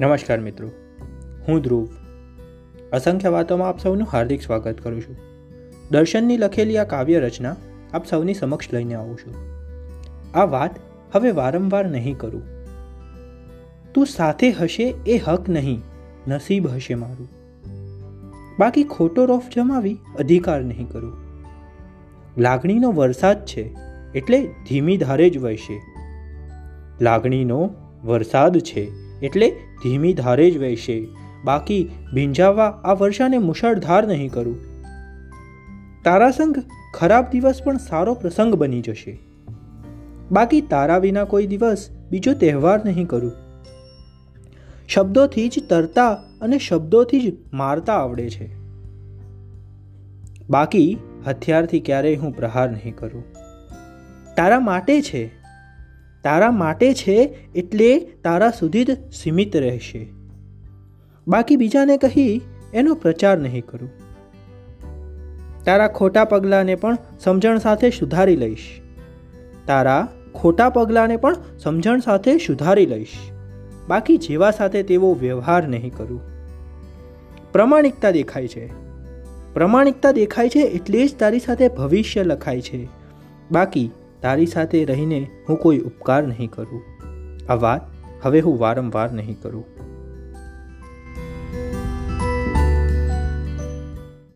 નમસ્કાર મિત્રો. હું ધ્રુવ. અસંખ્ય વાતોમાં આપ સૌનું હાર્દિક સ્વાગત કરું છું. દર્શનની લખેલી આ કાવ્ય રચના આપ સૌની સમક્ષ લઈને આવું છું. આ વાત હવે વારંવાર નહીં કરું. તું સાથે હશે એ હક નહીં, નસીબ હશે મારું. બાકી ખોટો રોફ જમાવી અધિકાર નહીં કરું. લાગણીનો વરસાદ છે એટલે ધીમી ધારે જ વહેશે. લાગણીનો વરસાદ છે એટલે ધીમી ધારે જ વહેશે. બાકી ભીંજાવા આ વર્ષાને મુશળધાર નહીં કરું. તારાસંઘ ખરાબ દિવસ પણ સારો પ્રસંગ બની જશે. બાકી તારા વિના કોઈ દિવસ બીજો તહેવાર નહીં કરું. શબ્દોથી જ તરતા અને શબ્દોથી જ મારતા આવડે છે. બાકી હથિયારથી ક્યારેય હું પ્રહાર નહીં કરું. તારા માટે છે. તારા માટે છે એટલે તારા સુધી જ સીમિત રહેશે. બાકી બીજાને કહી એનો પ્રચાર નહીં કરું. તારા ખોટા પગલાંને પણ સમજણ સાથે સુધારી લઈશ. તારા ખોટા પગલાંને પણ સમજણ સાથે સુધારી લઈશ. બાકી જેવા સાથે તેવો વ્યવહાર નહીં કરું. પ્રમાણિકતા દેખાય છે. પ્રમાણિકતા દેખાય છે એટલે જ તારી સાથે ભવિષ્ય લખાય છે. બાકી તારી સાથે રહીને હું કોઈ ઉપકાર નહીં કરું. આ વાત હવે હું વારંવાર નહીં કરું.